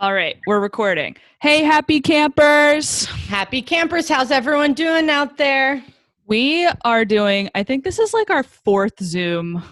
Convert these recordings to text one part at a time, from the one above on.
All right, we're recording. Hey, happy campers. Happy campers. How's everyone doing out there? We are doing, I think this is like our fourth Zoom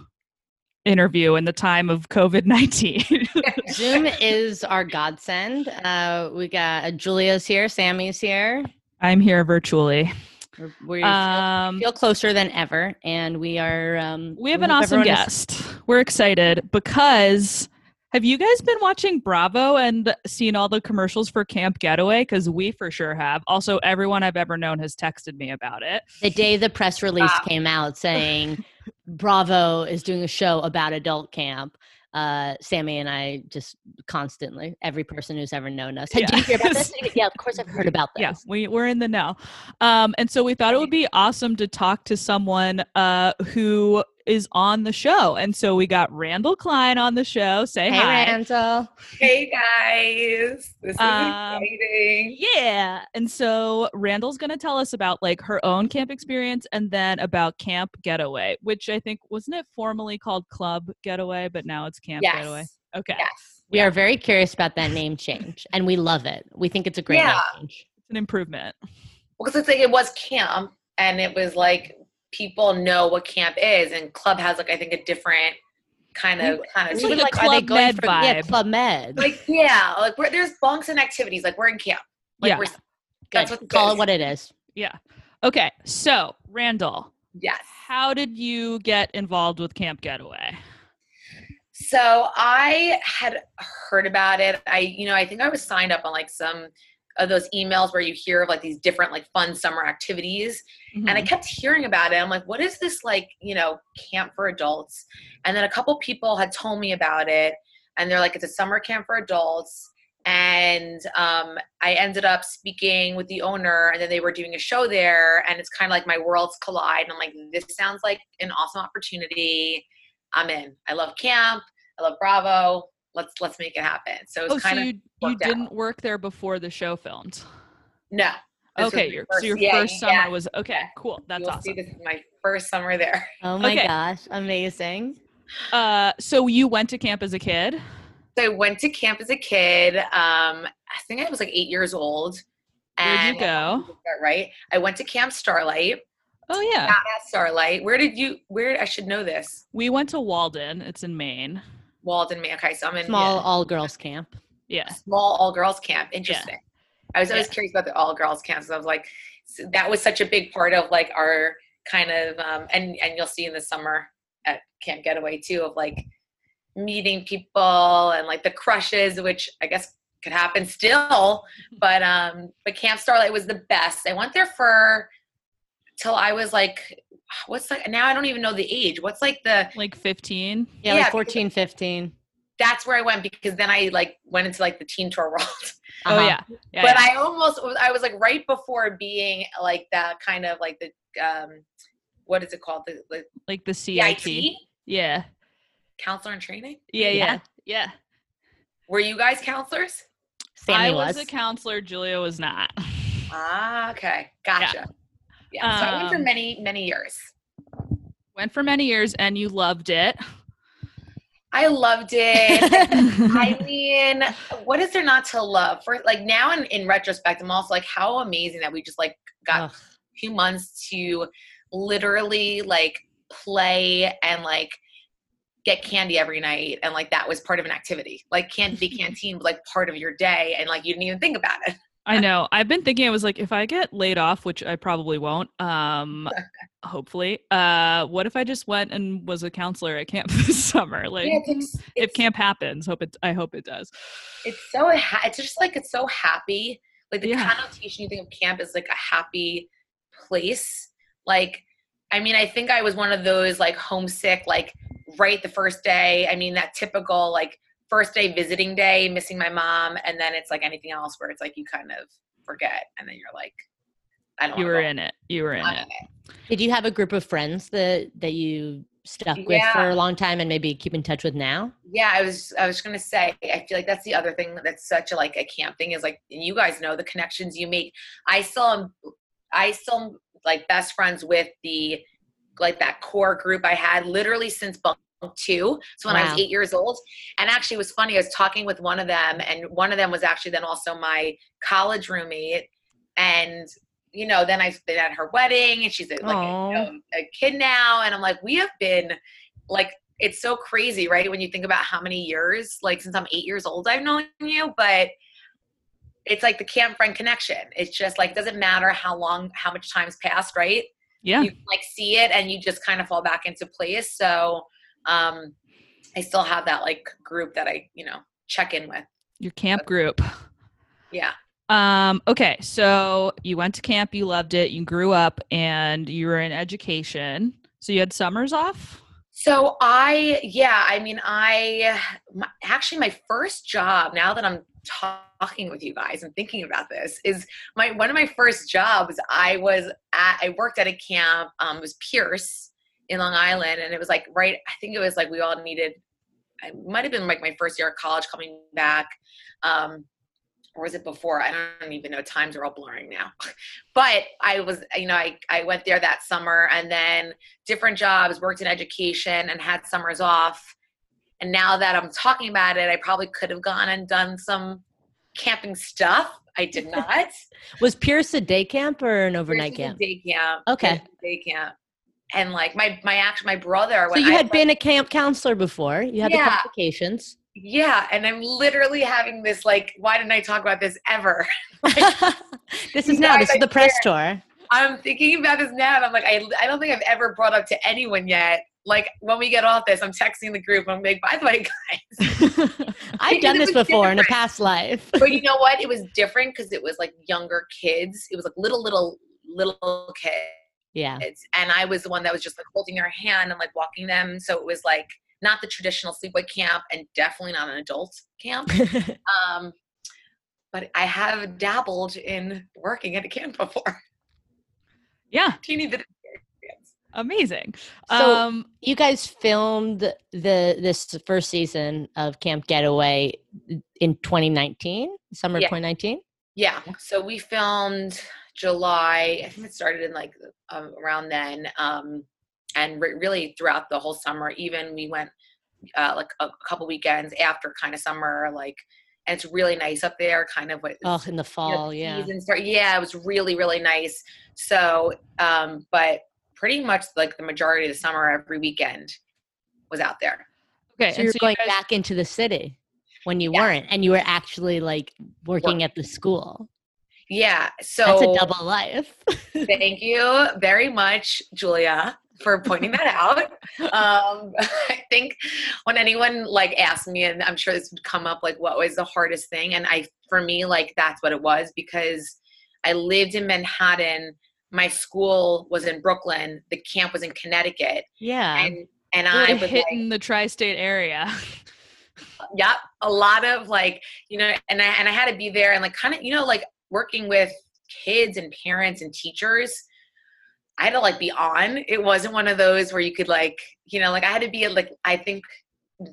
interview in the time of COVID 19. Zoom is our godsend. Uh, we got uh, Julia's here, Sammy's here. I'm here virtually. We're, we Um, feel, feel closer than ever, and we are. Um, we have an awesome everyone is- guest. We're excited because have you guys been watching Bravo and seen all the commercials for Camp Getaway? Because we for sure have. Also, everyone I've ever known has texted me about it. the day the press release Wow. came out saying Bravo is doing a show about adult camp. Uh, Sammy and I just constantly, every person who's ever known us. Hey, Yeah. did you hear about this? yeah, of course I've heard about this. Yeah, we, we're in the know. Um, and so we thought it would be awesome to talk to someone uh, who is on the show. And so we got Randall Klein on the show. Say Hey, hi. Randall. Hey guys, this is Um, exciting. Yeah. And so Randall's going to tell us about like her own camp experience and then about Camp Getaway, which I think wasn't it formerly called Club Getaway, but now it's Camp Yes. Getaway. Okay. Yes. We are very curious about that name change, and we love it. We think it's a great Yeah. name change. It's an improvement. Well, because it's like it was camp, and it was like people know what camp is, and club has like I think a different kind of kind It's of like Even a are they Club going Med for- Yeah, vibe. Club Med. like yeah, like we're, there's bunks and activities. Like we're in camp. Like Yeah. we're Good. that's what Call this it what it is. Yeah. Okay. So, Randall, yes. how did you get involved with Camp Getaway? So I had heard about it. I, you know, I think I was signed up on like some of those emails where you hear of like these different like fun summer activities. and I Mhm. kept hearing about it. I'm like, what is this like, you know, camp for adults? And then a couple people had told me about it, and they're like, it's a summer camp for adults. And um, I ended up speaking with the owner, and then they were doing a show there, and it's kind of like my worlds collide. And I'm like, this sounds like an awesome opportunity. I'm in. I love camp. I love Bravo. Let's let's make it happen. So it's Oh, so kind of you, you worked out. didn't work there before the show filmed. no. This okay, your, first- so your yeah, first summer yeah. was okay. Cool, that's You'll awesome. see this is my first summer there. Oh my Okay. gosh, amazing. Uh, so you went to camp as a kid. So I went to camp as a kid. Um, I think I was like eight years old. Where'd you go? Right. I went to Camp Starlight. Oh yeah, Badass Starlight. Where did you? Where I should know this. we went to Walden. It's in Maine. Walden, Maine. Okay, so I'm in Small yeah, all girls camp. Yeah. small all girls camp. Interesting. I was always curious about the all girls camps. I was like, so that was such a big part of like our kind of um, and and you'll see in the summer at Camp Getaway too of like meeting people and like the crushes, which I guess could happen still. But um, but Camp Starlight was the best. I went there for till I was like, what's like now I don't even know the age. What's like the Like 15. Yeah, Yeah, like 14, 15. that's where I went because then I like went into like the teen tour world. Oh Uh-huh. yeah. yeah but yeah. I almost was- I was like right before being like that kind of like the um what is it called the, the like the CIT CIT. Yeah. counselor in training. Yeah. Yeah. Yeah. Yeah. Were you guys counselors? Sammy I was. was a counselor. Julia was not. Ah, okay, gotcha. Yeah, so I went for Um, many many years. Went for many years, and you loved it. I loved it. I mean, what is there not to love? For like now, in, in retrospect, I'm also like, how amazing that we just like got Ugh. few months to literally like play and like get candy every night and like that was part of an activity like candy canteen was like part of your day and like you didn't even think about it I know. I've been thinking. I was like, if I get laid off, which I probably won't, um, hopefully. Uh, what if I just went and was a counselor at camp this summer? Like, Yeah, it's, if it's- camp happens, hope it. I hope it does. it's so ha- it's just like it's so happy like the Yeah. connotation you think of camp is like a happy place like i mean i think i was one of those like homesick like right the first day i mean that typical like first day visiting day, missing my mom, and then it's like anything else where it's like you kind of forget, and then you're like, I don't. You were go. in it. You were in it. in it. Did you have a group of friends that that you stuck with for a long time and maybe keep in touch with now? Yeah, I was I was gonna say I feel like that's the other thing that's such a like a camp thing is like and you guys know the connections you make. I still am I still am, like best friends with the like that core group I had literally since bunk two. So when I was eight years old. And actually it was funny, I was talking with one of them and one of them was actually then also my college roommate. And you know, then I've been at her wedding and she's a, like a, you know, a kid now. And I'm like, we have been like it's so crazy, right? When you think about how many years, like since I'm eight years old, I've known you, but it's like the camp friend connection. It's just like, doesn't matter how long, how much time's passed, right? Yeah. You like see it and you just kind of fall back into place. So, um, I still have that like group that I, you know, check in with. Your camp group. Yeah. Um, okay, so you went to camp, you loved it, you grew up, and you were in education. So you had summers off? So I, yeah, I mean, I my, actually my first job. Now that I'm talking with you guys and thinking about this, is my one of my first jobs. I was at, I worked at a camp. Um, it was Pierce in Long Island, and it was like right. I think it was like we all needed. I might have been like my first year of college coming back. Um, or was it before? I don't even know. Times are all blurring now. but I was, you know, I, I went there that summer and then different jobs, worked in education and had summers off. And now that I'm talking about it, I probably could have gone and done some camping stuff. I did not. Was Pierce a day camp or an overnight Pierce camp? Day camp. Okay. Pierce is a Day camp. And like my my act my brother. So you I had been a camp counselor before. You had Yeah. the qualifications. yeah, and I'm literally having this like, why didn't I talk about this ever? this is now. This is the press tour. I'm thinking about this now, and I'm like, I, I don't think I've ever brought up to anyone yet. Like when we get off this, I'm texting the group. I'm like, by the way, guys. I've done this before in a past life. but you know what? It was different because it was like younger kids. It was like little, little, little kids, Yeah. and I was the one that was just like holding their hand and like walking them. So it was like not the traditional sleepaway camp, and definitely not an adult camp. Um, but I have dabbled in working at a camp before. Yeah, Teeny bit amazing. So- um, you guys filmed the this first season of Camp Getaway in 2019, summer Yeah. 2019. Yeah. So we filmed July. I think it started in like um, around then, um, and re- really throughout the whole summer. Even we went uh, like a couple weekends after kind of summer, like, and it's really nice up there. Kind of what Oh, in the you know, fall, yeah. start. Yeah, it was really really nice. So, um, but pretty much like the majority of the summer, every weekend was out there. okay, So and you're so you going guys- back into the city when you Yeah. weren't, and you were actually like working at the school. Yeah. So That's a double life. Thank you very much, Julia, for pointing that out. Um, I think when anyone like asked me, and I'm sure this would come up, like what was the hardest thing, and I, for me, like that's what it was because I lived in Manhattan. My school was in Brooklyn. The camp was in Connecticut, yeah. and and I was like, hitting the tri-state area. yep a lot of like you know and i and i had to be there and like kind of you know like working with kids and parents and teachers i had to like be on it wasn't one of those where you could like you know like i had to be like i think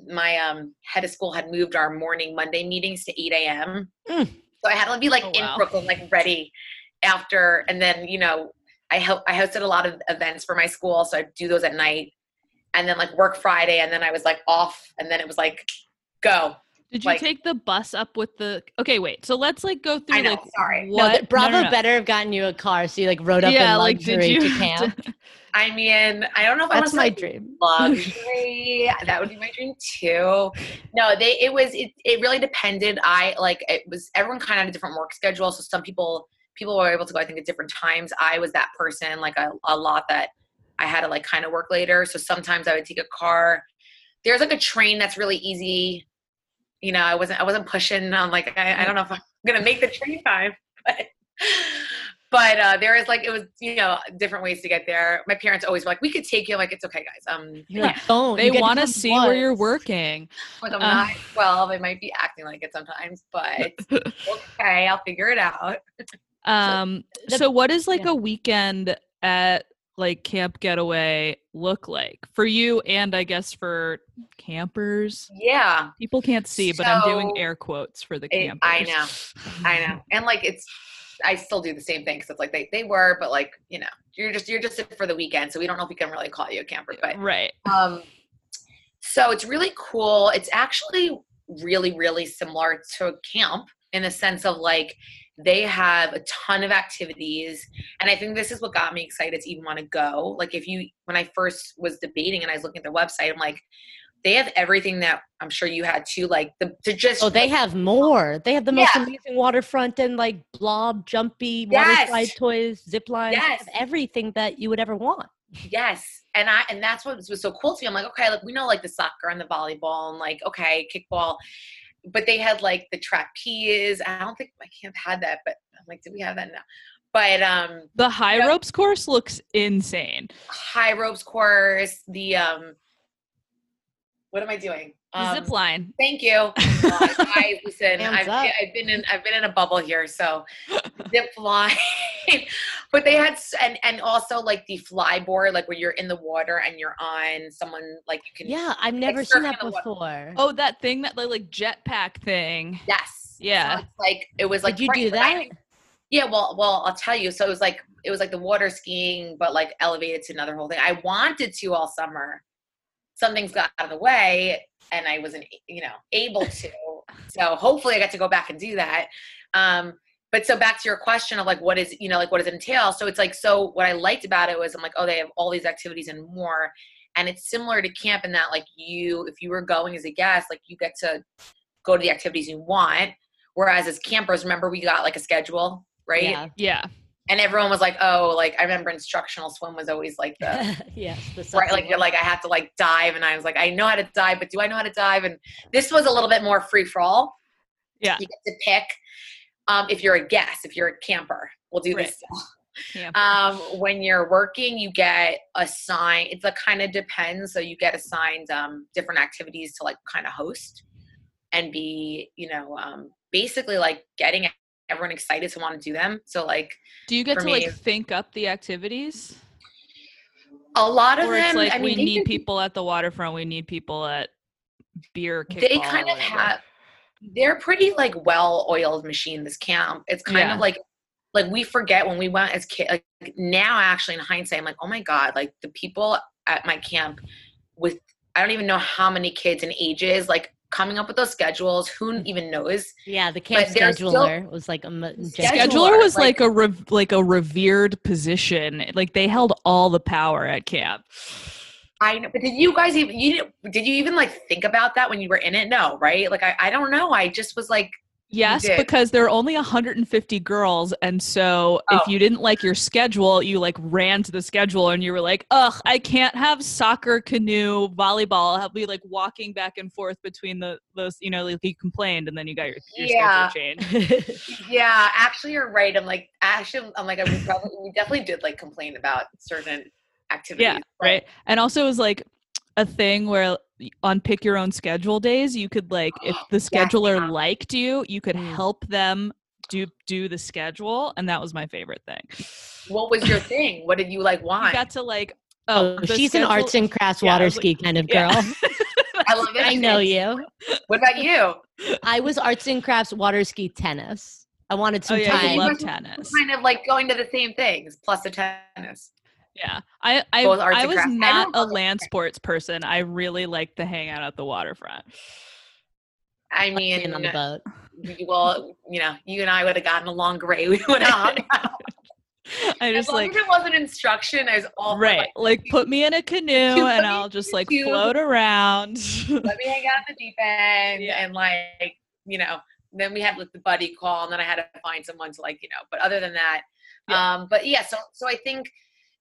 my um head of school had moved our morning monday meetings to 8 a.m Mm. so i had to be like Oh, in wow. brooklyn like ready after and then you know i help i hosted a lot of events for my school so i'd do those at night and then like work friday and then i was like off and then it was like go Did you Like- take the bus up with the? Okay, wait. So let's like go through I know, like sorry. no, what that Bravo no, no, no. better have gotten you a car, so you like rode up Yeah, in like did you? to camp. I mean, I don't know if I That's want my to dream. luxury. that would be my dream too. No, they it was it, it really depended. I like it was everyone kind of had a different work schedule. So some people people were able to go, I think, at different times. I was that person, like a, a lot that I had to like kind of work later. So sometimes I would take a car. There's like a train that's really easy. You know, I wasn't I wasn't pushing on like I, I don't know if I'm gonna make the train time, but but uh, there is like it was you know different ways to get there. My parents always were like, we could take you. I'm like it's okay, guys. Um, like, don't. They want to see where you're working. like I'm Uh. not 12. I might be acting like it sometimes, but okay, I'll figure it out. Um, the- so what is like yeah. a weekend at like Camp Getaway look like for you and I guess for campers? Yeah, People can't see, but I'm doing air quotes for the it- campers. I know. I know, and like it's. I still do the same thing because it's like they, they were, but like you know, you're just you're just for the weekend, so we don't know if we can really call you a camper. But Right. Um, so it's really cool. It's actually really, really similar to camp in the sense of like they have a ton of activities. And I think this is what got me excited to even want to go. Like, if you, when I first was debating and I was looking at their website, I'm like, they have everything that I'm sure you had too, like the to just Oh, they have more. They have the most Yeah. amazing waterfront and like blob, jumpy, Yes. water slide toys, zip lines, Yes. everything that you would ever want. Yes. And I and that's what was so cool to me. I'm like, okay, like we know like the soccer and the volleyball and like, okay, kickball. But they had like the trapeze. I don't think my camp had that, but I'm like, did we have that now? But um The high Yeah. ropes course looks insane. high ropes course, the um what am I doing? The Um, zip line. Thank you. Uh, I, listen, I've. I've been in. I've been in a bubble here. So zip line, but they had and and also like the fly board, like where you're in the water and you're on someone like you can. Yeah, I've never seen that on water. before. Oh, that thing that like, like jetpack thing. Yes. Yeah. So it's like it was like. Did you do but I that? yeah. Well, well, I'll tell you. So it was like it was like the water skiing, but like elevated to another whole thing. I wanted to all summer. Some things got out of the way, and I wasn't, you know, able to. So hopefully, I get to go back and do that. Um, but so back to your question of like, what is, you know, like what does it entail? So it's like, so what I liked about it was I'm like, oh, they have all these activities and more, and it's similar to camp in that like you, if you were going as a guest, like you get to go to the activities you want. Whereas as campers, remember we got like a schedule, right? Yeah. Yeah. And everyone was like, oh, like I remember instructional swim was always like the yes, the right, like you're like I have to like dive, and I was like, I know how to dive, but do I know how to dive? And this was a little bit more free for all. Yeah. you get to pick um, if you're a guest, if you're a camper. We'll do this. Camper. Um, when you're working, you get assigned. It's like kind of depends. So you get assigned um, different activities to like kind of host and be, you know, um, basically like getting everyone excited to want to do them. So like Do you get to like think up the activities? a lot of Or them. it's like I we need people at the waterfront, we need people at beer they kind of have they're pretty like well oiled machine this camp it's kind Yeah. of like like we forget when we went as kids like now actually in hindsight i'm like oh my god like the people at my camp with i don't even know how many kids and ages like coming up with those schedules who mm. even knows? Yeah, the camp but there's still- scheduler was like a Scheduler, scheduler was like- like, a rev- like a revered position. Like they held all the power at camp. i know but did you guys even you didn't- did you even like think about that when you were in it? No right? Like i, I don't know. I just was like Yes, because there are only 150 girls, and so if Oh. you didn't like your schedule, you like ran to the schedule and you were like, "Ugh, I can't have soccer, canoe, volleyball." I'll be like walking back and forth between the those. You know, like you complained, and then you got your, your Yeah. schedule changed. yeah actually you're right i'm like actually i'm like we probably we definitely did like complain about certain activities Yeah, right. And also, it was like a thing where on pick your own schedule days, you could like if the scheduler yeah. liked you, you could Mm. help them do do the schedule, and that was my favorite thing. what was your thing? What did you like You want? got to like oh, the she's an arts and crafts Yeah, water was like- ski kind of girl. Yeah. I love it. I know you. What about you? I was arts and crafts water ski tennis. I wanted some Oh some yeah, time. you love must- tennis. Kind of like going to the same things plus the tennis. Yeah, I I, Both arts I was crafts. Not don't a land sports person. I really liked to hang out at the waterfront. I being mean, on the boat. well, you know, you and I would have gotten along great. We would have. I as just long like as it wasn't instruction, I was all for, right, Like, like put me in a canoe and I'll just like tube. float around. let me hang out in the deep end, Yeah. and like, you know, then we had like the buddy call, and then I had to find someone to like, you know. But other than that, Yeah. um, but yeah, so so I think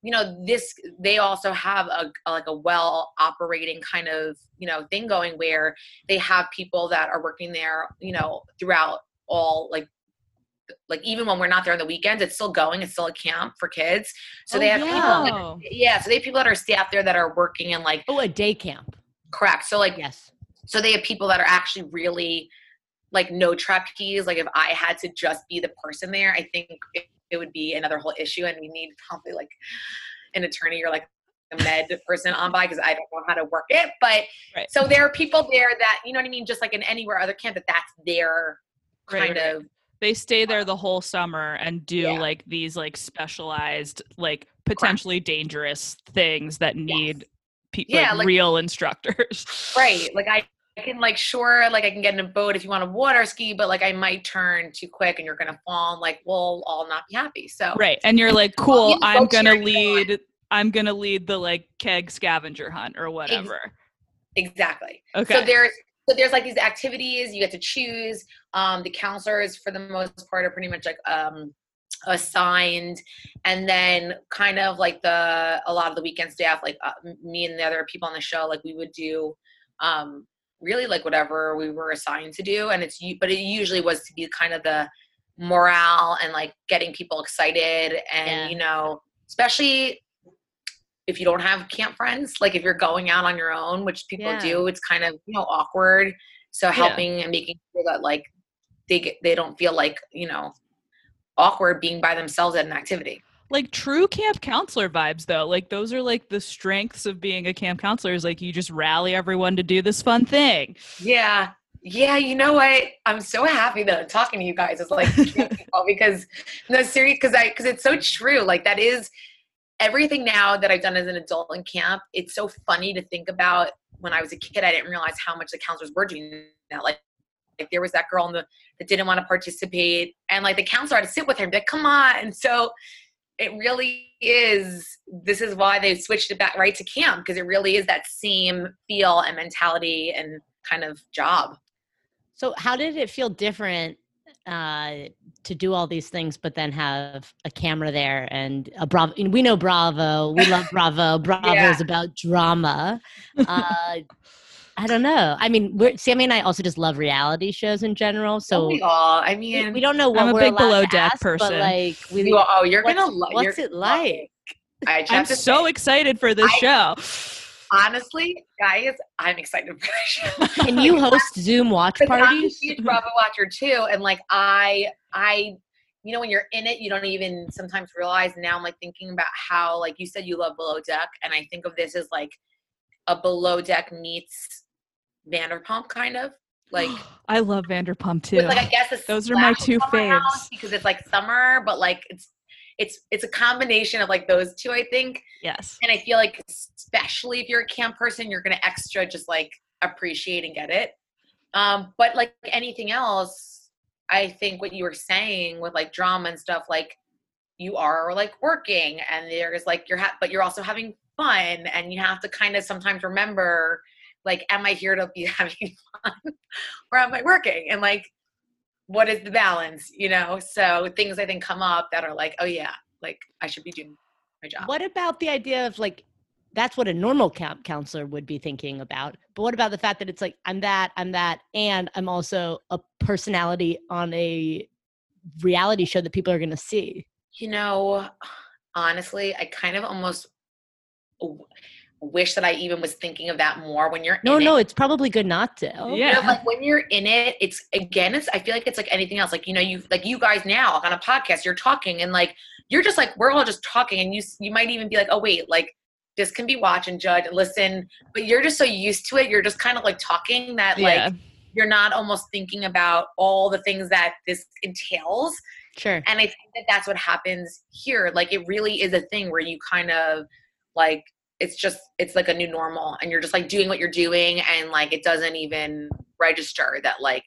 you know this they also have a, a like a well operating kind of you know thing going where they have people that are working there you know throughout all like like even when we're not there on the weekends, it's still going. It's still a camp for kids. So Oh, they have yeah. people. That, yeah, so they have people that are staff there that are working in like Oh, a day camp. correct. So like Yes. so they have people that are actually really like no trapeze. Like if I had to just be the person there, I think it, it would be another whole issue, and we need probably like an attorney or like a med person on by because I don't know how to work it. But Right. so there are people there that you know what I mean, just like in anywhere other camp that that's their kind right. of They stay uh, there the whole summer and do Yeah. like these like specialized, like potentially dangerous things that need pe- Yeah, like, like- real instructors. right. Like I. I can like sure like I can get in a boat if you want to water ski, but like I might turn too quick and you're gonna fall and like we'll all not be happy. So Right. And you're like, Well, cool, you I'm gonna on. lead I'm gonna lead the like keg scavenger hunt or whatever. exactly. Okay. So there's so there's like these activities you get to choose. Um, the counselors for the most part are pretty much like um, assigned, and then kind of like the a lot of the weekend staff, like uh, me and the other people on the show, like we would do um, really like whatever we were assigned to do, and it's but it usually was to be kind of the morale and like getting people excited and Yeah. you know especially if you don't have camp friends like if you're going out on your own which people Yeah. do it's kind of you know awkward so helping and making sure that like they get they don't feel like you know awkward being by themselves at an activity like true camp counselor vibes though. Like those are like the strengths of being a camp counselor is like you just rally everyone to do this fun thing. yeah. Yeah you know what? I'm so happy that i'm talking to you guys. It's like because no serious because i because it's so true. Like that is everything now that i've done as an adult in camp it's so funny to think about when i was a kid i didn't realize how much the counselors were doing that. Like like there was that girl in the, that didn't want to participate and like the counselor had to sit with her and be like come on. And so it really is this is why they switched it back right to camp because it really is that same feel and mentality and kind of job So, how did it feel different uh, to do all these things, but then have a camera there and a Bravo? We know Bravo. We love Bravo. Bravo Yeah. is about drama. Uh, I don't know. I mean, we're, Sammy and I also just love reality shows in general. So we all i mean we don't know what I'm a we're big below deck ask, but person. like we. you, oh you're what's, gonna lo- what's you're it like? I just I'm so say, excited for this I- show. honestly guys i'm excited for this show Can you host Zoom watch 'Cause I'm a parties? huge Bravo watcher too, and like I, I, you know, when you're in it, you don't even sometimes realize. Now I'm like thinking about how, like you said, you love Below Deck, and I think of this as like a Below Deck meets Vanderpump, kind of like. I love Vanderpump too. with, like I guess Those are my two faves. because it's like summer, but like it's it's it's a combination of like those two, I think. yes. And I feel like especially if you're a camp person, you're gonna extra just like appreciate and get it. Um, but like anything else, I think what you were saying with like drama and stuff, like you are like working and there's like you're ha- but you're also having fun and you have to kind of sometimes remember like am i here to be having fun or am i working and like what is the balance you know so things i think come up that are like oh yeah like i should be doing my job What about the idea of like that's what a normal camp counselor would be thinking about. But what about the fact that it's like I'm that, I'm that, and I'm also a personality on a reality show that people are going to see. You know, honestly, I kind of almost wish that I even was thinking of that more when you're No, in no, it. it's probably good not to. You know, Yeah. like when you're in it, it's again, it's I feel like it's like anything else. Like, you know, you like you guys now on a podcast, you're talking and like you're just like we're all just talking and you you might even be like, "Oh wait, like this can be watch and judge and listen." But you're just so used to it, you're just kind of like talking that like yeah. you're not almost thinking about all the things that this entails. Sure. and i think that that's what happens here like it really is a thing where you kind of like it's just it's like a new normal and you're just like doing what you're doing and like it doesn't even register that like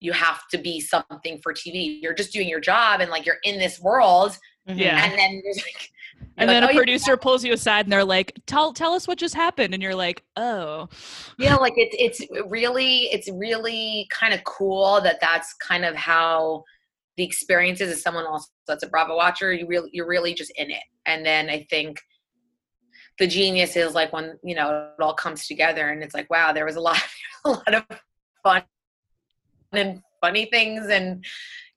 you have to be something for tv you're just doing your job and like you're in this world Mhm. Yeah. and then there's like you're And like, then "Oh, a yeah." producer pulls you aside and they're like, "Tell tell us what just happened." And you're like, "Oh." yeah like it's it's really it's really kind of cool that that's kind of how the experience is as someone else that's a bravo watcher you really you're really just in it and then i think the genius is like when you know it all comes together and it's like wow there was a lot a lot of fun and funny things and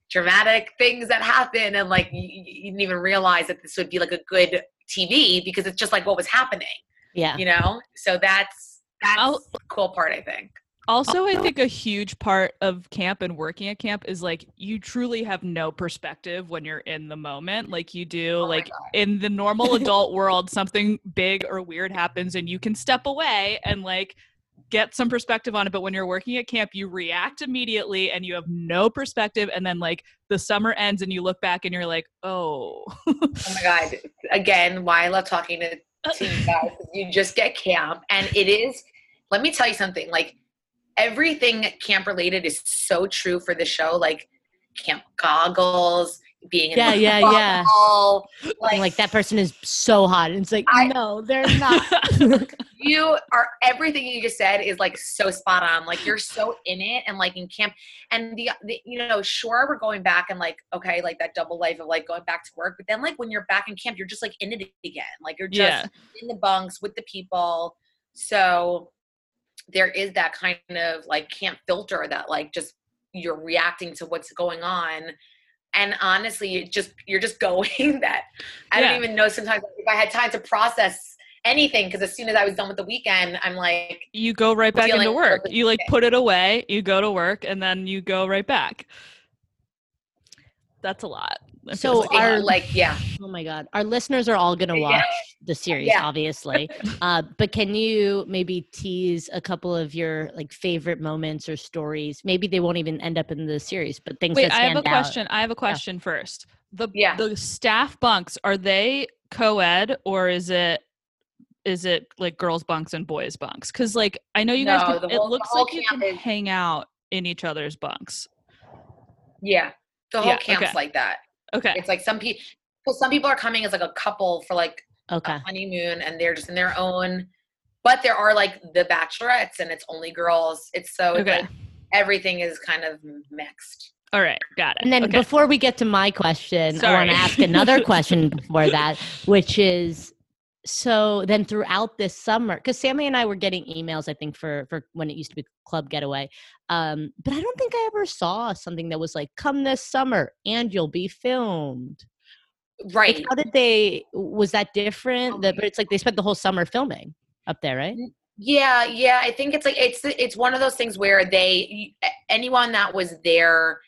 dramatic things that happen and like you, you didn't even realize that this would be like a good tv because it's just like what was happening Yeah. you know so that's that's I'll- the cool part i think Also, I think a huge part of camp and working at camp is like you truly have no perspective when you're in the moment, like you do. Oh like in the normal adult world, something big or weird happens and you can step away and like get some perspective on it. But when you're working at camp, you react immediately and you have no perspective. And then like the summer ends and you look back and you're like, oh, oh my god again why i love talking to, to you guys. You just get camp and it is let me tell you something like everything camp related is so true for the show like camp goggles being in Yeah, the yeah, yeah. bubble, like, like that person is so hot. And it's like, I- no, they're not. you are everything you just said is like so spot on like you're so in it and like in camp and the, the you know sure we're going back and like okay like that double life of like going back to work but then like when you're back in camp you're just like in it again like you're just yeah. in the bunks with the people so there is that kind of like can't filter that like just you're reacting to what's going on and honestly it just you're just going that i Yeah. don't even know sometimes if i had time to process anything because as soon as i was done with the weekend i'm like you go right back into work. You like put it away, you go to work, and then you go right back. That's a lot. That So like, our- like yeah Oh my God. Our listeners are all going to Yeah. watch the series, Yeah. obviously. Uh, but can you maybe tease a couple of your like favorite moments or stories? Maybe they won't even end up in the series, but things Wait, that I have a out. question. I have a question first. The Yeah. the staff bunks are they co-ed or is it is it like girls bunks and boys bunks? Because like I know you guys, No, can, the it looks like you can is- hang out in each other's bunks. yeah the whole Yeah, camp's okay. like that Okay, it's like some people well, some people are coming as like a couple for like Okay. a honeymoon and they're just in their own but there are like the bachelorettes and it's only girls it's so Okay. like everything is kind of mixed all right, got it. And then okay. before we get to my question, I want to ask another question before that, which is so then throughout this summer, because Sammy and I were getting emails, I think, for for when it used to be Club Getaway. Um, but I don't think I ever saw something that was like, come this summer and you'll be filmed. right Like, how did they was that different? The, but it's like they spent the whole summer filming up there, right? yeah yeah i think it's like it's it's one of those things where they anyone that was there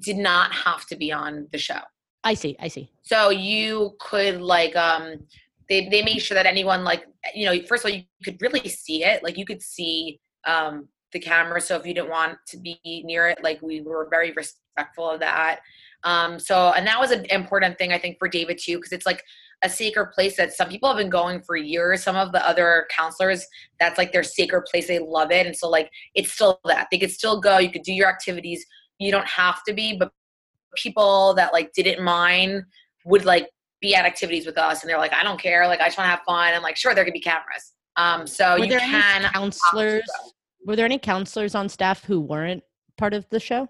did not have to be on the show I see, I see. so you could like um they they made sure that anyone like you know first of all you could really see it. Like you could see um the camera. So if you didn't want to be near it like we were very respectful of that. Um so and that was an important thing i think for david too because it's like a sacred place that some people have been going for years. Some of the other counselors that's like their sacred place. They love it. And so like it's still that. They could still go. You could do your activities. You don't have to be but people that like didn't mind would like be at activities with us and they're like i don't care like i just want to have fun i'm like sure there could be cameras um so Were you there can any counselors? Were there any counselors on staff who weren't part of the show?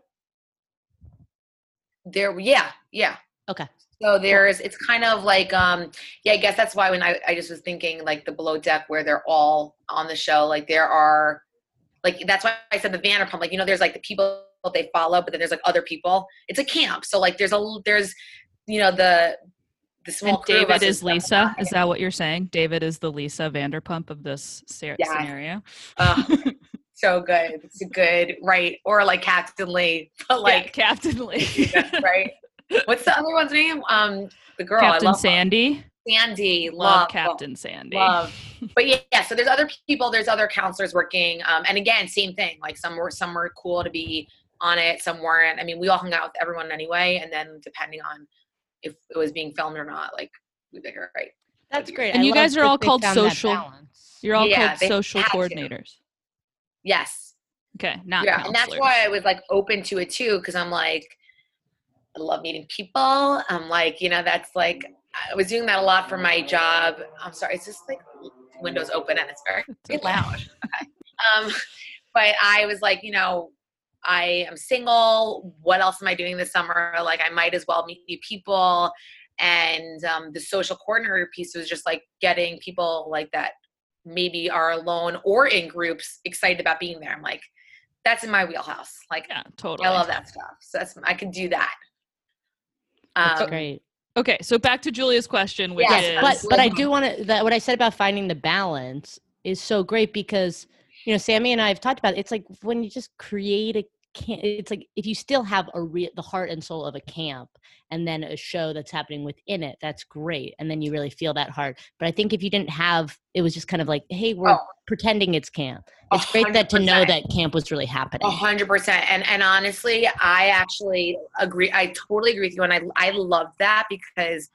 there yeah yeah Okay. so there's it's kind of like um yeah i guess that's why when i, I just was thinking like the below deck where they're all on the show like there are like that's why i said the vanderpump like you know there's like the people they follow but then there's like other people it's a camp so like there's a there's you know the the small And crew David is Lisa. Is that what you're saying? David is the Lisa Vanderpump of this ser- Yeah. scenario. Uh, so good it's a good right or like captain lee but like like Captain Lee, yeah, right what's the other one's name um the girl I Captain love her. Sandy. sandy Love, love, Captain Sandy. love but yeah, yeah, so there's other people, there's other counselors working. Um, and again, same thing. Like some were some were cool to be on it, some weren't. I mean, we all hung out with everyone anyway, and then depending on if it was being filmed or not, like we figure right. That's great. And I you guys are all called social- You're all Yeah, called social had to. coordinators. Yes. Okay, not yeah. And that's why I was like open to it too, because I'm like, I love meeting people. I'm like, you know, that's like I was doing that a lot for my job. I'm sorry, it's just like windows open and it's very loud. Um, but I was like, you know, I am single. What else am I doing this summer? Like, I might as well meet new people. And um, the social coordinator piece was just like getting people like that maybe are alone or in groups excited about being there. I'm like, that's in my wheelhouse. Like Yeah, totally. I love that stuff. So that's I can do that. That's Um, great. Okay, so back to Julia's question, which Yes, is but but I do want to that what I said about finding the balance is so great because you know Sammy and I have talked about it. it's like when you just create a camp it's like if you still have a real the heart and soul of a camp and then a show that's happening within it that's great and then you really feel that heart but I think if you didn't have it was just kind of like hey we're Oh. pretending it's camp it's great that to know that camp was really happening A hundred percent. And and honestly, I actually agree. I totally agree with you. And I I love that because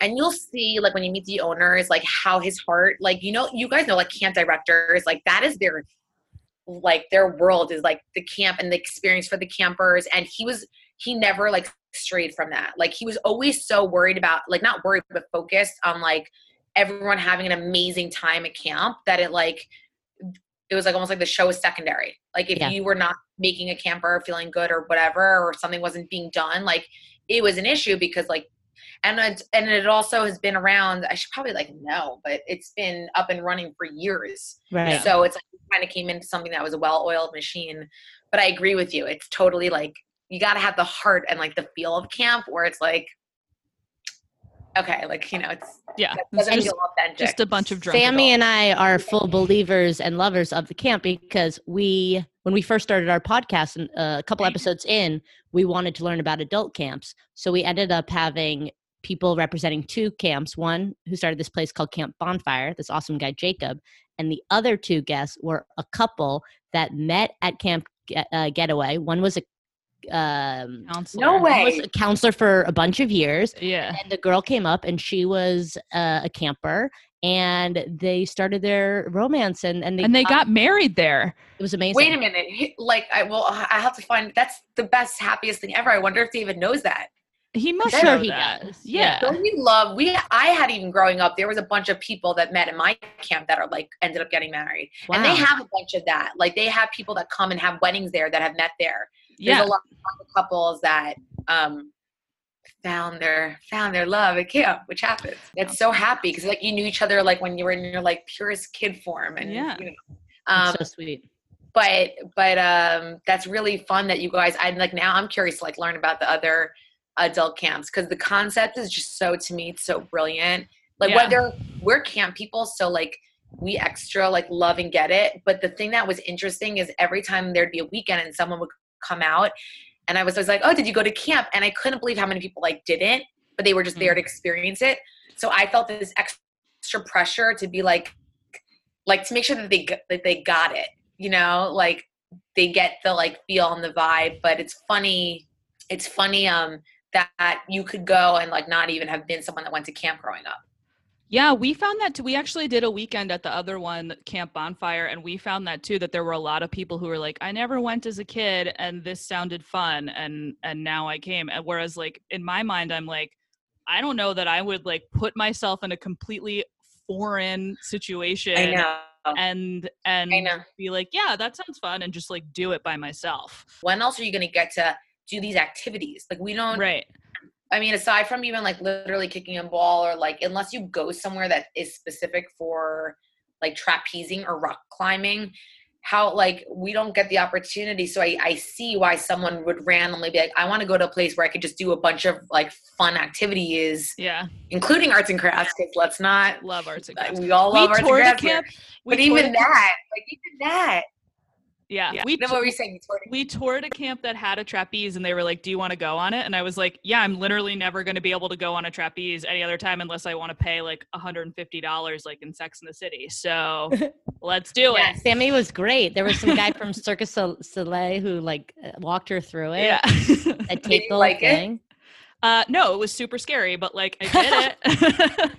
and you'll see like when you meet the owners, like how his heart, like you know, you guys know like camp directors, like that is their like their world is like the camp and the experience for the campers. And he was he never like strayed from that. Like he was always so worried about like not worried but focused on like everyone having an amazing time at camp that it like it was like almost like the show was secondary. Like if Yeah. you were not making a camper feeling good or whatever, or something wasn't being done, like it was an issue because like, and it, and it also has been around. I should probably like know, but it's been up and running for years. right So it's like kind of came into something that was a well-oiled machine. But I agree with you. It's totally like you got to have the heart and like the feel of camp, where it's like, okay, like you know, it's yeah, it it's just, authentic. just a bunch of drunk Sammy adults. and I are full believers and lovers of the camp because we, when we first started our podcast, and uh, a couple episodes in, we wanted to learn about adult camps. So we ended up having people representing two camps. One who started this place called Camp Bonfire, this awesome guy Jacob, and the other two guests were a couple that met at Camp uh, Getaway. One was a um, counselor. No one was a counselor for a bunch of years, Yeah. and the girl came up and she was uh, a camper and they started their romance and and they, And they got married there. it was amazing Wait a minute. Like I will I have to find that's the best happiest thing ever. I wonder if David knows that. He must Sure know he that. does. Yeah. Don't you love we I had even growing up, there was a bunch of people that met in my camp that are like ended up getting married. And they have a bunch of that. Like they have people that come and have weddings there that have met there. There's Yeah. a lot of couples that um found their found their love at camp, which happens. It's so happy because like you knew each other like when you were in your like purest kid form and Yeah. you know. It's Um, so sweet but but um that's really fun that you guys i'm like now i'm curious to like learn about the other adult camps because the concept is just so to me it's so brilliant. Like Yeah. whether we're camp people so like we extra like love and get it but the thing that was interesting is every time there'd be a weekend and someone would come out and i was always like oh did you go to camp? And i couldn't believe how many people like didn't but they were just there to experience it. So i felt this extra pressure to be like like to make sure that they that they got it you know? Like they get the like feel and the vibe but it's funny it's funny um that you could go and like not even have been someone that went to camp growing up Yeah, we found that too. We actually did a weekend at the other one, Camp Bonfire, and we found that too that there were a lot of people who were like, "I never went as a kid, and this sounded fun, and and now I came." And whereas, like in my mind, I'm like, I don't know that I would like put myself in a completely foreign situation and and be like, "Yeah, that sounds fun," and just like do it by myself. when else are you going to get to do these activities like we don't Right. i mean aside from even like literally kicking a ball or like unless you go somewhere that is specific for like trapezing or rock climbing how like we don't get the opportunity so i, I see why someone would randomly be like i want to go to a place where i could just do a bunch of like fun activities Yeah. including arts and crafts because let's not Love arts and crafts. we all love arts and crafts here. camp. we but even that like even that yeah, yeah. we no, what were you saying? We toured a camp that had a trapeze and they were like do you want to go on it? And i was like yeah i'm literally never going to be able to go on a trapeze any other time unless i want to pay like $150 like in sex in the city. So let's do it. Sammy was great. There was some guy from circus Sol- soleil who like uh, walked her through it. Yeah. That Did taped you the like it? uh no it was super scary but like i did it.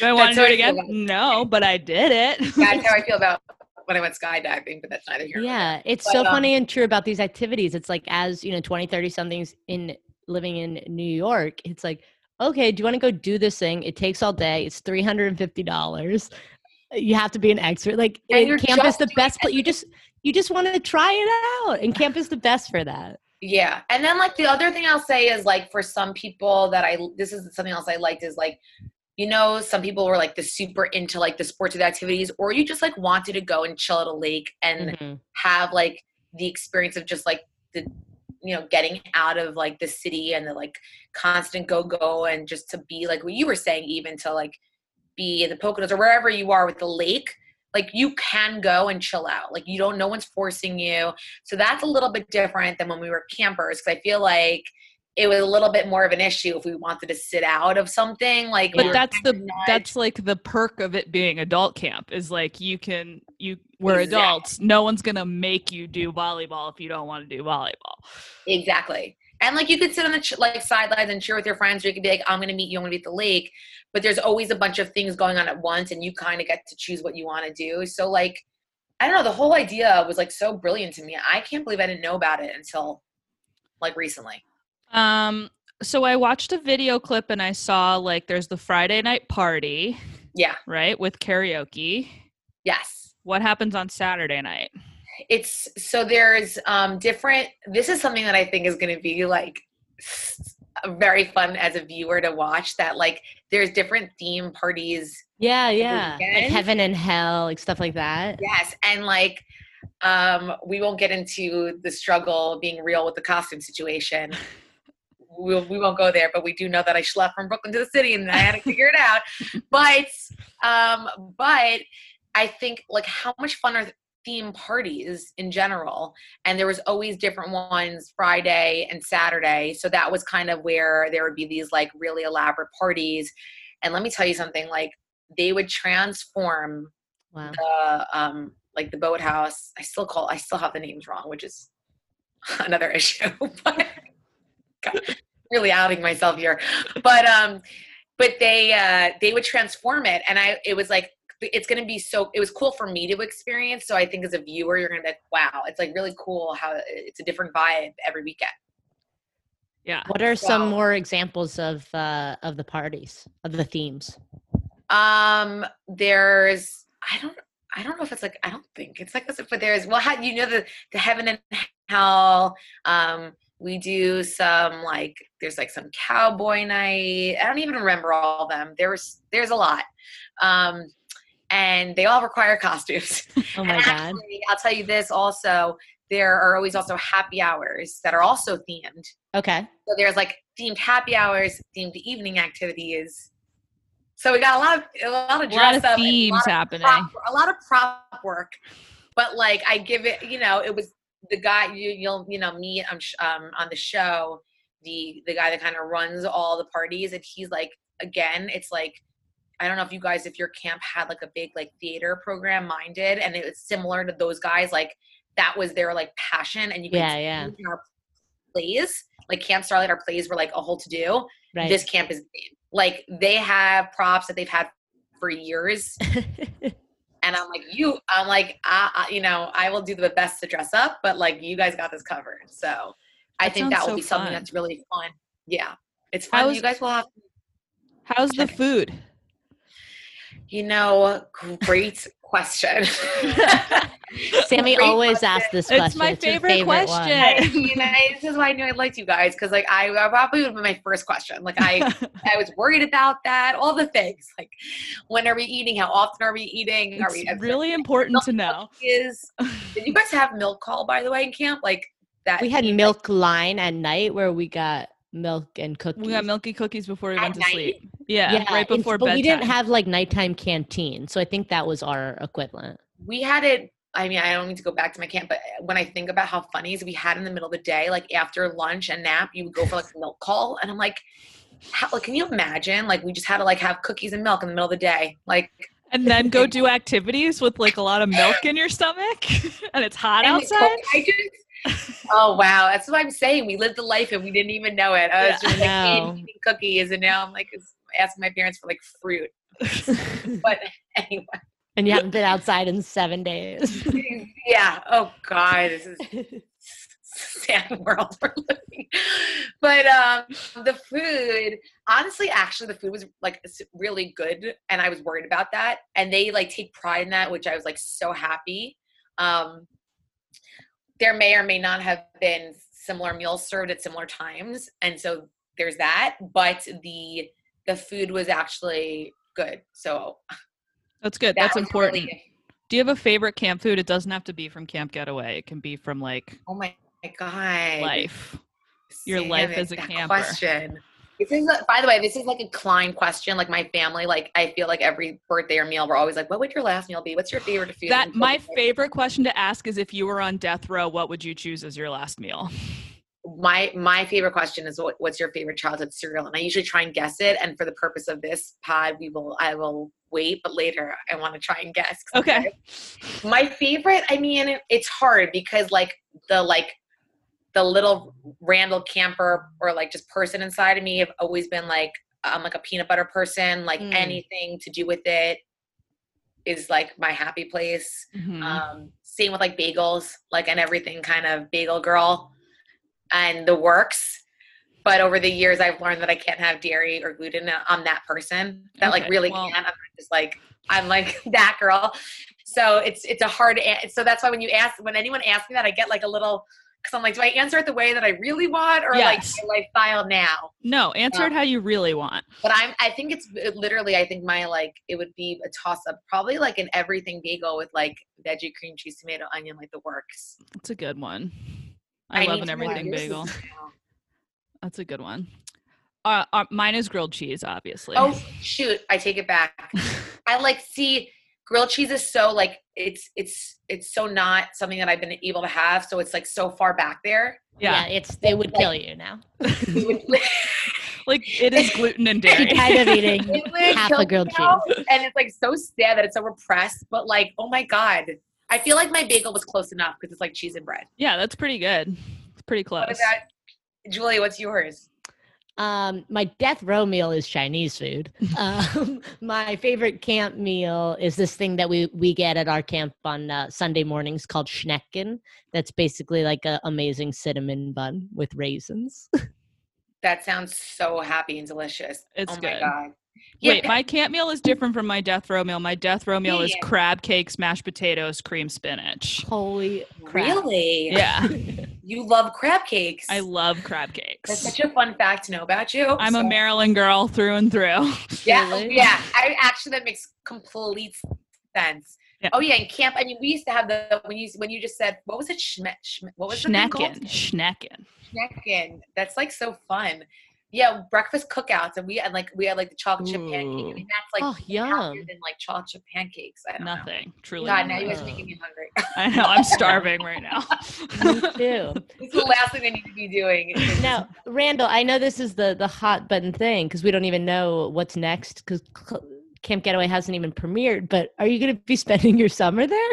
Do i want to do it again? no but i did it. That's how i feel about when i went skydiving but that's neither here nor yeah it's But, so um, funny and true about these activities. It's like as you know 20 30 somethings in living in new york it's like okay do you want to go do this thing? It takes all day it's $350 you have to be an expert. Like And and camp is the best place you just you just want to try it out and camp is the best for that. Yeah. And then like the other thing I'll say is like for some people that I this is something else I liked is like you know, some people were like the super into like the sports activities, or you just like wanted to go and chill at a lake and Mhm. have like the experience of just like the you know getting out of like the city and the like constant go go and just to be like what you were saying even to like be in the Poconos or wherever you are with the lake like you can go and chill out like you don't no one's forcing you so that's a little bit different than when we were campers because I feel like it was a little bit more of an issue if we wanted to sit out of something like but that's the not- that's like the perk of it being adult camp is like you can you we're Exactly. adults no one's gonna make you do volleyball if you don't want to do volleyball Exactly. And like you could sit on the like sidelines and cheer with your friends, or you could be like, "I'm going to meet you. I'm going to be at the lake." But there's always a bunch of things going on at once, and you kind of get to choose what you want to do. So like, I don't know. The whole idea was like so brilliant to me. I can't believe I didn't know about it until like recently. Um so i watched a video clip and i saw like there's the friday night party Yeah. right with karaoke Yes. what happens on saturday night It's so there's um different. This is something that I think is going to be like very fun as a viewer to watch. That like there's different theme parties Yeah, yeah. Like heaven and hell, like stuff like that. Yes, and like um we won't get into the struggle being real with the costume situation. We'll, we won't go there, but we do know that I schlepped from Brooklyn to the city and I had to figure it out. But um but I think like how much fun are theme parties in general and there was always different ones friday and saturday so that was kind of where there would be these like really elaborate parties and let me tell you something like they would transform Wow. the um like the boathouse i still call i still have the names wrong which is another issue but God, really outing myself here but um but they uh they would transform it and i it was like it's going to be so it was cool for me to experience so i think as a viewer you're going to be like wow it's like really cool how it's a different vibe every weekend yeah What are some Wow. more examples of uh of the parties, of the themes? Um, there's I don't I don't know if it's like I don't think it's like this, but there's well, how you know the the heaven and hell. Um, we do some like there's like some cowboy night. I don't even remember all of them. There was there's a lot, um, and they all require costumes. Oh my and god. I'll tell you this also. There are always also happy hours that are also themed. Okay. So there's like themed happy hours, themed evening activities. So we got a lot of a lot of a lot of up, and a themes lot of happening prop- a lot of prop work. But like I give it, you know, it was the guy you you'll you know meet um, um on the show, the the guy that kind of runs all the parties, and he's like again, it's like I don't know if you guys, if your camp had like a big like theater program, minded and it was similar to those guys. Like that was their like passion, and you could Yeah, yeah. in our plays, like Camp Starlight, our plays were like a whole to do. Right. This camp is like they have props that they've had for years, and I'm like you, I'm like I, I, you know, I will do the best to dress up, but like you guys got this covered. So I think that will so be something fun. that's really fun. Yeah, it's fun. How's- you guys will have how's the food You know, great question. Sammy Great always question. asks this It's question. my her favorite one. question. I mean, I- this is why I knew I liked you guys because, like, I, I probably would have been my first question. Like, I, I was worried about that, all the things. Like, when are we eating? How often are we eating? Are it's we really important to know Is did you guys have milk call by the way in camp? Like that We had theme, like, milk line at night where we got milk and cookies. we got milky cookies before we At went to night? sleep yeah, yeah right and- before but bedtime we didn't have like nighttime canteen, so I think that was our equivalent. we had it. I mean, I don't need to go back to my camp, but uh, when I think about how funny is we had in the middle of the day, like after lunch and nap, you would go for like a milk call, and I'm like, how, like, can you imagine? Like, we just had to like have cookies and milk in the middle of the day, like. and then go do activities with like a lot of milk in your stomach and it's hot and outside coke- I just, oh wow, that's what I'm saying. We lived the life and we didn't even know it. I was Yeah. just like No. eating cookies, and now I'm like asking my parents for like fruit. But anyway, and you haven't been outside in seven days. yeah. Oh god, this is sad world we're living. But um, the food, honestly, actually, the food was like really good, and I was worried about that. And they like take pride in that, which I was like so happy. Um, there may or may not have been similar meals served at similar times, and so there's that. But the the food was actually good. So That's good. that That's important. really- Do you have a favorite camp food? It doesn't have to be from Camp Getaway. It can be from like oh my god, life. your life it, as a camper. Question. This is, a- by the way, this is like a Klein question. Like my family, like I feel like every birthday or meal, we're always like, "What would your last meal be? What's your favorite food?" That my favorite question to ask is if you were on death row, what would you choose as your last meal? My my favorite question is what, what's your favorite childhood cereal? And i usually try and guess it. And for the purpose of this pod we will i will wait but later i want to try and guess. Okay. my favorite i mean it- it's hard because like the like the little randall camper or like just person inside of me have always been like i'm like a peanut butter person. Like Mm. anything to do with it is like my happy place. Mhm. um, same with like bagels, like and everything kind of bagel girl and the works. But over the years, I've learned that I can't have dairy or gluten. Uh, I'm that person that like really well- can't. I'm just like I'm like that girl. So it's it's a hard. a- So that's why when you ask when anyone asks me that, I get like a little because I'm like, do I answer it the way that I really want or Yes. like my lifestyle now? no, answer it um, how you really want. But I'm I think it's literally I think my like it would be a toss up probably like an everything bagel with like veggie cream cheese tomato onion like the works. That's a good one. I, love need an everything yours bagel. That's a good one. Uh, uh, mine is grilled cheese, obviously. Oh shoot, I take it back. I like see grilled cheese is so like it's it's it's so not something that I've been able to have. So it's like so far back there. yeah, it's they would kill you now. like it is gluten and dairy. kind of eating half a grilled cheese. and it's like so sad that it's so repressed. But like, oh my god, I feel like my bagel was close enough because it's like cheese and bread. yeah, that's pretty good. It's pretty close. What about Julie? What's yours? Um, my death row meal is Chinese food. um, my favorite camp meal is this thing that we we get at our camp on uh, Sunday mornings called Schnecken. That's basically like an amazing cinnamon bun with raisins. That sounds so happy and delicious. It's oh my good. God. Wait, my camp meal is different from my death row meal. My death row meal is Yeah. crab cakes, mashed potatoes, cream spinach. Holy crap! really? Yeah, You love crab cakes. I love crab cakes. That's such a fun fact to know about you. I'm a Maryland girl through and through. Yeah, oh, Really? yeah. I actually that makes complete sense. Yeah. Oh yeah, in camp. I mean, we used to have the when you when you just said what was it? Schme, schme, what was the called? Schnecken, schnecken. Schnecken. That's like so fun. Yeah, breakfast cookouts, and we had like we had like the chocolate chip pancake. I mean, that's like Oh, yum. than like chocolate chip pancakes. I don't know. Nothing. Truly. God, now you guys are making me hungry. I know. I'm starving right now. Me too. It's the last thing I need to be doing. Now, Randall, I know this is the the hot button thing because we don't even know what's next because Camp Getaway hasn't even premiered. But are you going to be spending your summer there?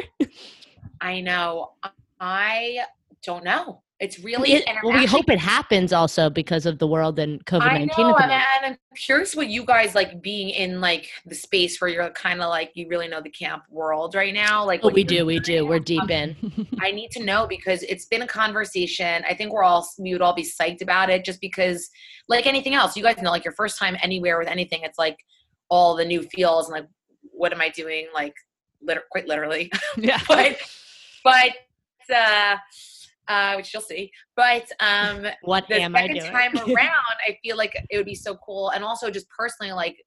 I know. I don't know. It's really. It- well, we hope it happens also because of the world and COVID nineteen. I know, and, and I'm curious what you guys like being in like the space where you're kind of like you really know the camp world right now. Like, Oh, what we do, we do. We're deep in. I need to know because it's been a conversation. I think we're all we would all be psyched about it just because, like anything else, you guys know, like your first time anywhere with anything, it's like all the new feels and like, what am I doing? Like, liter- quite literally, yeah. but but uh, uh, which you'll see. But um, What the am I second doing? time around, I feel like it would be so cool. And also just personally, like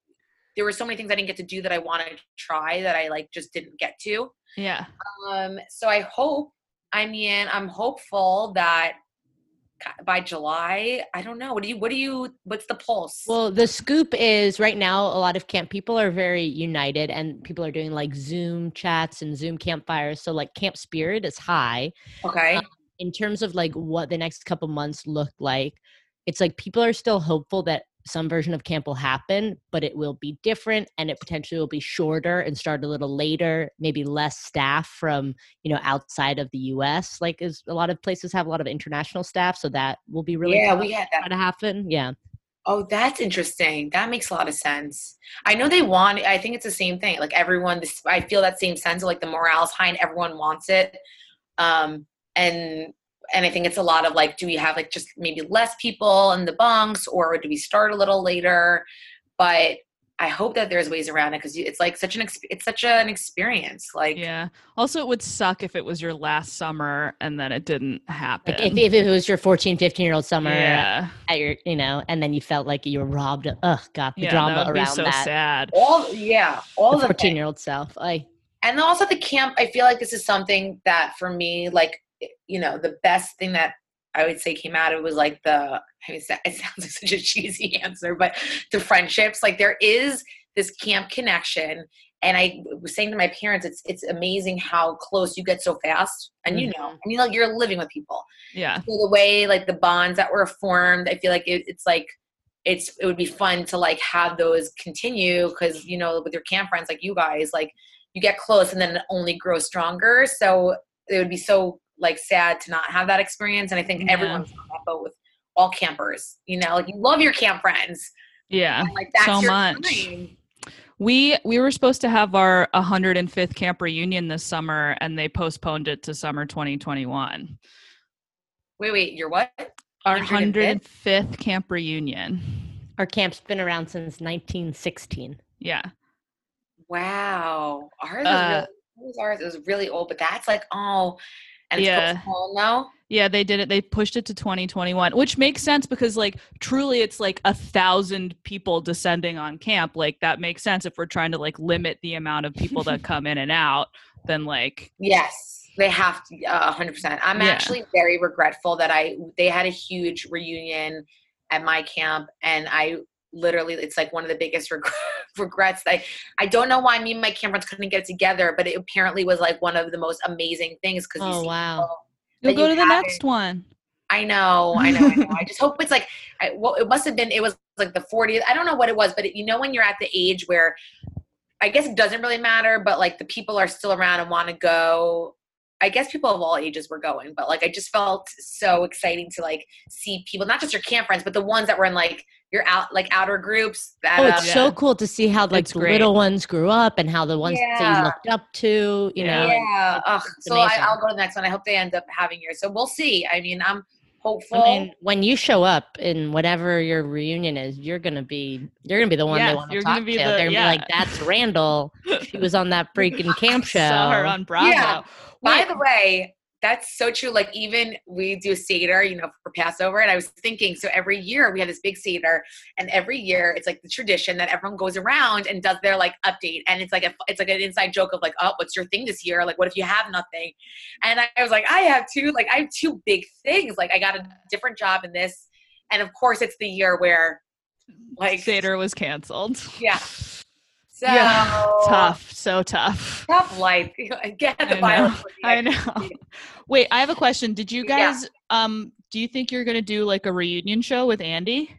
there were so many things I didn't get to do that I wanted to try that I like just didn't get to. Yeah. Um, so I hope, I mean, I'm hopeful that by July, I don't know. What do you, what do you, what's the pulse? Well, the scoop is right now a lot of camp people are very united and people are doing like Zoom chats and Zoom campfires. So like camp spirit is high. okay. In terms of like what the next couple months look like it's like people are still hopeful that some version of camp will happen but it will be different and it potentially will be shorter and start a little later maybe less staff from you know outside of the us like is a lot of places have a lot of international staff so that will be really yeah, we had that. to happen yeah Oh, that's interesting. That makes a lot of sense. I know they want. I think it's the same thing. Like everyone, this, I feel that same sense of like the morale's high and everyone wants it. Um, and and I think it's a lot of like, do we have like just maybe less people in the bunks, or do we start a little later? But I hope that there's ways around it because it's like such an exp- it's such an experience. Like Yeah. Also, it would suck if it was your last summer and then it didn't happen. Like if, if it was your 14, 15 year old summer yeah. at your, you know, and then you felt like you were robbed. Of, ugh, God, the yeah, drama that would be around so that. sad. all yeah, all The the 14 year old self. I, and also the camp i feel like this is something that for me like you know the best thing that i would say came out of it was like the i mean it sounds like such a cheesy answer but the friendships like there is this camp connection and i was saying to my parents it's it's amazing how close you get so fast and you know i mean like you're living with people Yeah. so the way like the bonds that were formed i feel like it, it's like it's it would be fun to like have those continue because you know with your camp friends like you guys like you get close and then it only grows stronger so it would be so like sad to not have that experience and i think Yeah. everyone's on that boat with all campers you know like you love your camp friends Yeah. and, like that's so your much. time. We we were supposed to have our 105th camp reunion this summer and they postponed it to summer 2021. wait wait you're what Our 105th? 105th camp reunion. our camp's been around since 1916. Yeah. wow ours was Uh, really ours it was really old but that's like oh and it's Yeah. now Yeah, they did it. They pushed it to 2021, which makes sense because, like, truly, it's like a thousand people descending on camp. Like, that makes sense if we're trying to like limit the amount of people that come in and out. Then, like, Yes, they have to. A hundred percent. I'm Yeah. actually very regretful that I they had a huge reunion at my camp, and I literally it's like one of the biggest reg- regrets. I I don't know why me and my camp friends couldn't get together, but it apparently was like one of the most amazing things because Oh, wow. you'll go you to the next one. I know, I know, I know. I just hope it's like, I, well, it must have been, it was like the 40th. I don't know what it was, but it, you know, when you're at the age where I guess it doesn't really matter, but like the people are still around and want to go. I guess people of all ages were going, but like I just felt so exciting to like see people, not just your camp friends, but the ones that were in like your out, like outer groups. That, Oh, um, it's so Yeah. cool to see how like the little ones grew up and how the ones that you looked up to, you know. yeah. Ugh, so I, amazing. I'll go to the next one. I hope they end up having yours. So we'll see. I mean, I'm hopeful. I mean, when you show up in whatever your reunion is, you're gonna be you're gonna be the one Yes, they want to you're talk gonna be the- They're gonna yeah. be like, "That's Randall. She was on that freaking camp show." Saw her on Bravo. Yeah. By the way, that's so true. Like even we do a Seder, you know, for Passover, and I was thinking, so every year we have this big Seder, and every year it's like the tradition that everyone goes around and does their like update, and it's like a it's like an inside joke of like, oh, what's your thing this year? Like, what if you have nothing? And I, I was like, I have two, like I have two big things. Like I got a different job in this, and of course it's the year where, like, Seder was canceled. yeah. So Yeah, Tough, so tough. tough life. Get the I know. I know. Wait, I have a question. Did you Yeah. guys um do you think you're gonna do like a reunion show with Andy?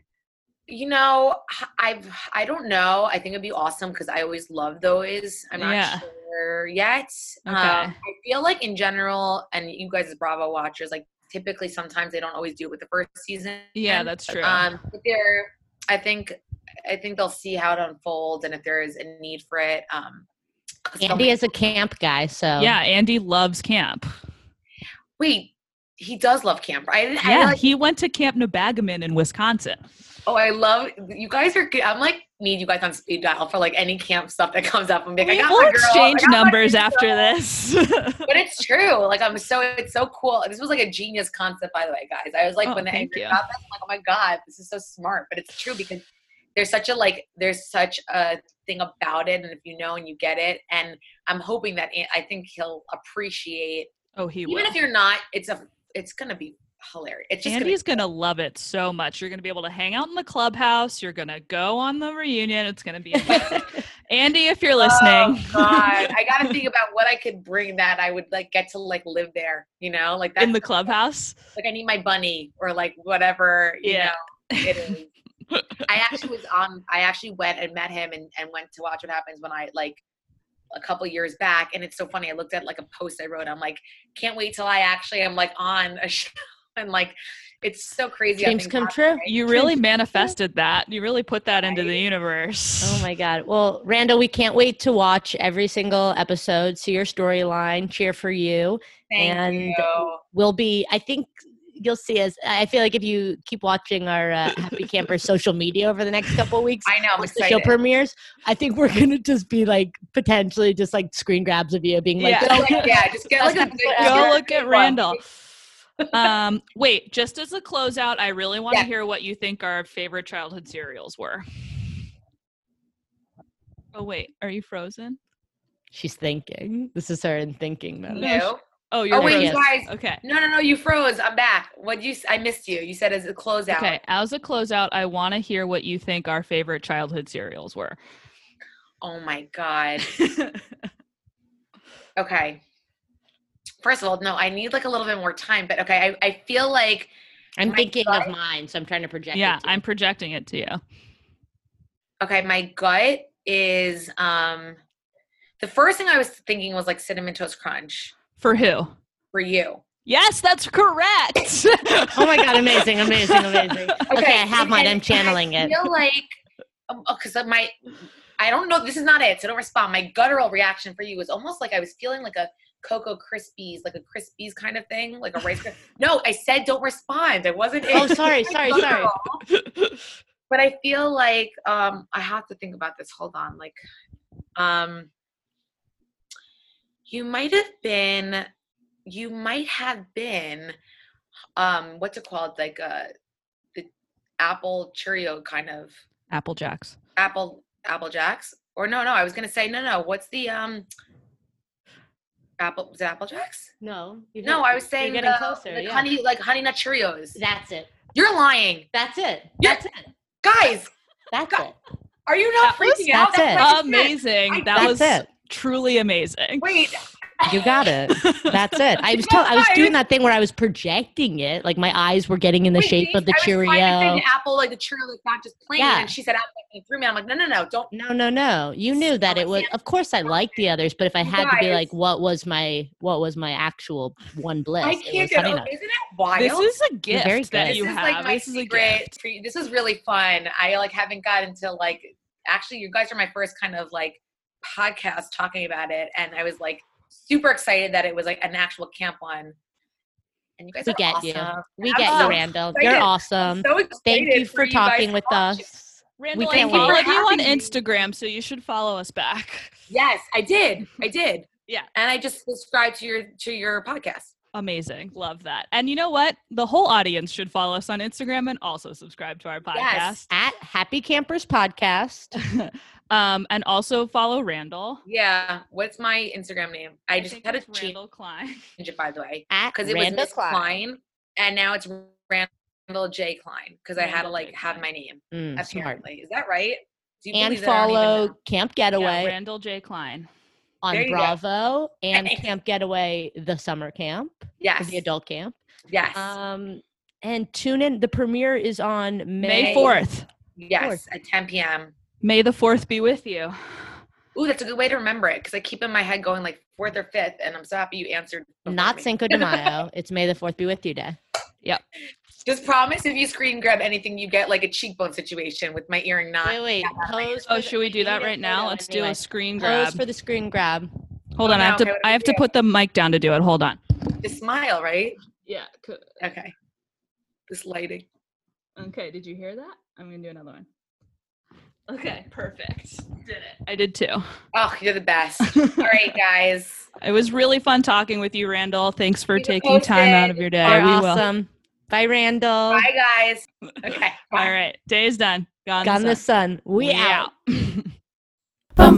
You know, I've I don't know. I think it'd be awesome because I always love those. I'm not Yeah. sure yet. Okay. Um, I feel like in general, and you guys as Bravo watchers, like typically sometimes they don't always do it with the first season. Yeah, that's true. Um, but they're, I think, I think they'll see how it unfolds and if there is a need for it. Um, 'cause so Andy many- is a camp guy, so yeah, Andy loves camp. wait, he does love camp. I didn't. I Yeah, like, he went to Camp Nebagamon in Wisconsin. oh, I love you guys are. good. I'm like need you guys on speed dial for like any camp stuff that comes up. I'm like, I got we'll my girl, I exchange got numbers girl. after this. but it's true. Like I'm so it's so cool. This was like a genius concept, by the way, guys. I was like Oh, when I thank heard you. about this, I'm like, oh my god, this is so smart. But it's true because there's such a like there's such a thing about it, and if you know and you get it, and I'm hoping that I think he'll appreciate oh, he will even will. if you're not. It's a it's gonna be hilarious. It's just Andy's gonna, gonna love it so much. You're gonna be able to hang out in the clubhouse. You're gonna go on the reunion. It's gonna be. Andy, if you're listening, Oh god, I gotta think about what I could bring that I would like get to like live there. You know, like that's in the clubhouse. like I need my bunny or like whatever. You Yeah. know, it is. I actually was on. I actually went and met him and, and went to watch what happens when I like a couple years back. And it's so funny. I looked at like a post I wrote. I'm like, can't wait till I actually am like on a show. And like, it's so crazy. how dreams come true. right? You really manifested that. You really put that into the universe. Oh my God. Well, Randall, we can't wait to watch every single episode, see your storyline, cheer for you. Thank and you. We'll be, I think you'll see us. I feel like if you keep watching our uh, Happy Camper social media over the next couple of weeks, I know. I'm once the show premieres, I think we're gonna just be like potentially just like screen grabs of you being like, Yeah. So, like, yeah, just get like a good Go look at. Randall. um, wait, just as a closeout, I really want to Yeah. hear what you think our favorite childhood cereals were. Oh wait, are you frozen? she's thinking. This is her in thinking mode. No. Oh, you're Oh wait, you guys. Okay. No, no, no. You froze. I'm back. What you? I missed you. You said as a closeout. Okay, as a closeout, I want to hear what you think our favorite childhood cereals were. Oh my god. Okay. First of all, no, I need like a little bit more time, but okay, I, I feel like I'm thinking gut- of mine, so I'm trying to project. it yeah, to I'm you. projecting it to you. okay, my gut is um the first thing I was thinking was like cinnamon toast crunch For who? for you. Yes, that's correct. Oh my god, amazing, amazing, amazing. Okay, I have mine. I'm channeling I it. I feel like because of my I don't know. This is not it. So don't respond. My guttural reaction for you was almost like I was feeling like a Cocoa Krispies, like a Krispies kind of thing, like a Rice. No, I said don't respond. I wasn't. Oh, it. sorry, My sorry, sorry. but I feel like um I have to think about this. Hold on. Like um you might have been you might have been um what's it called? Like uh the apple Cheerio kind of Apple Jacks. apple apple jacks. Or no, no, I was gonna say no no. What's the um apple was it apple jacks? No, No, I was saying you're getting the, closer. like yeah. honey like honey nut Cheerios. That's it. You're lying. That's it. Yeah. That's it. Guys, That's God, it. are you not That was- freaking out? That's it. what I just. Amazing. I- That was it. Truly amazing. Wait, You got it. That's it. I was You told, I was doing that thing where I was projecting it, like my eyes were getting in the wait, shape of the I was trying to say Cheerio. the apple, like the Cheerio, like not just plain. Yeah. And she said apple and threw me. I'm like, no, no, no, don't. No, no, no. You knew that Oh, it was. Of course, I like the others, but if I You had to be like, what was my what was my actual one bliss? I can't get over. Oh, isn't it wild? This is a You're very gift that good. this you is have. like my this is a secret. gift. treat. This is really fun. I like haven't gotten to like. Actually, you guys are my first kind of like podcast talking about it, and I was like super excited that it was like an actual camp one. And you guys We are get you. awesome. We I'm get so you, Randall. You're awesome. So excited Thank you for guys talking with watch us. Randall, I can't followed wait. you on Instagram, so you should follow us back. Yes, I did. I did. Yeah. And I just subscribed to your to your podcast. Amazing. Love that. And you know what? The whole audience should follow us on Instagram and also subscribe to our podcast. Yes. At Happy Campers Podcast. um, and also follow Randall. Yeah. What's my Instagram name? I just had a it's change Randall Klein. it by the way. At Because it was Randall Miss Klein. and now it's Randall J. Klein. Because I had to like have my name. Mm, smart. Apparently. Is that right? Do you And believe that I don't follow know? Camp Yeah, Getaway Randall J. Klein. on There you go. Bravo and Thanks. Camp Getaway, the summer camp, Yes. the adult camp. Yes. Um, and tune in. The premiere is on May, May 4th. yes. At 10 p.m. May the 4th be with you. Ooh, that's a good way to remember it because I keep in my head going like fourth or fifth, and I'm so happy you answered. Not me. Cinco de Mayo. it's May the Fourth be with you day. Yep. Just promise if you screen grab anything, you get like a cheekbone situation with my earring not. Wait, wait. Pose. Oh, should we do that right now? Let's do anyway. a screen grab. Pose grab. for the screen grab. Hold Oh, on, I have to okay, what do I have to put the mic down to do it. Hold on. The smile, right? Yeah. Okay. This lighting. Okay, did you hear that? I'm gonna do another one. Okay, perfect. Did it. I did too. Oh, you're the best. All right, guys. It was really fun talking with you, Randall. Thanks for Keep it taking time out of your day. You're we will. awesome. Bye, Randall. Bye, guys. Okay. Bye. All right, day is done. Gone, Gone the the sun. sun. We, out. Bum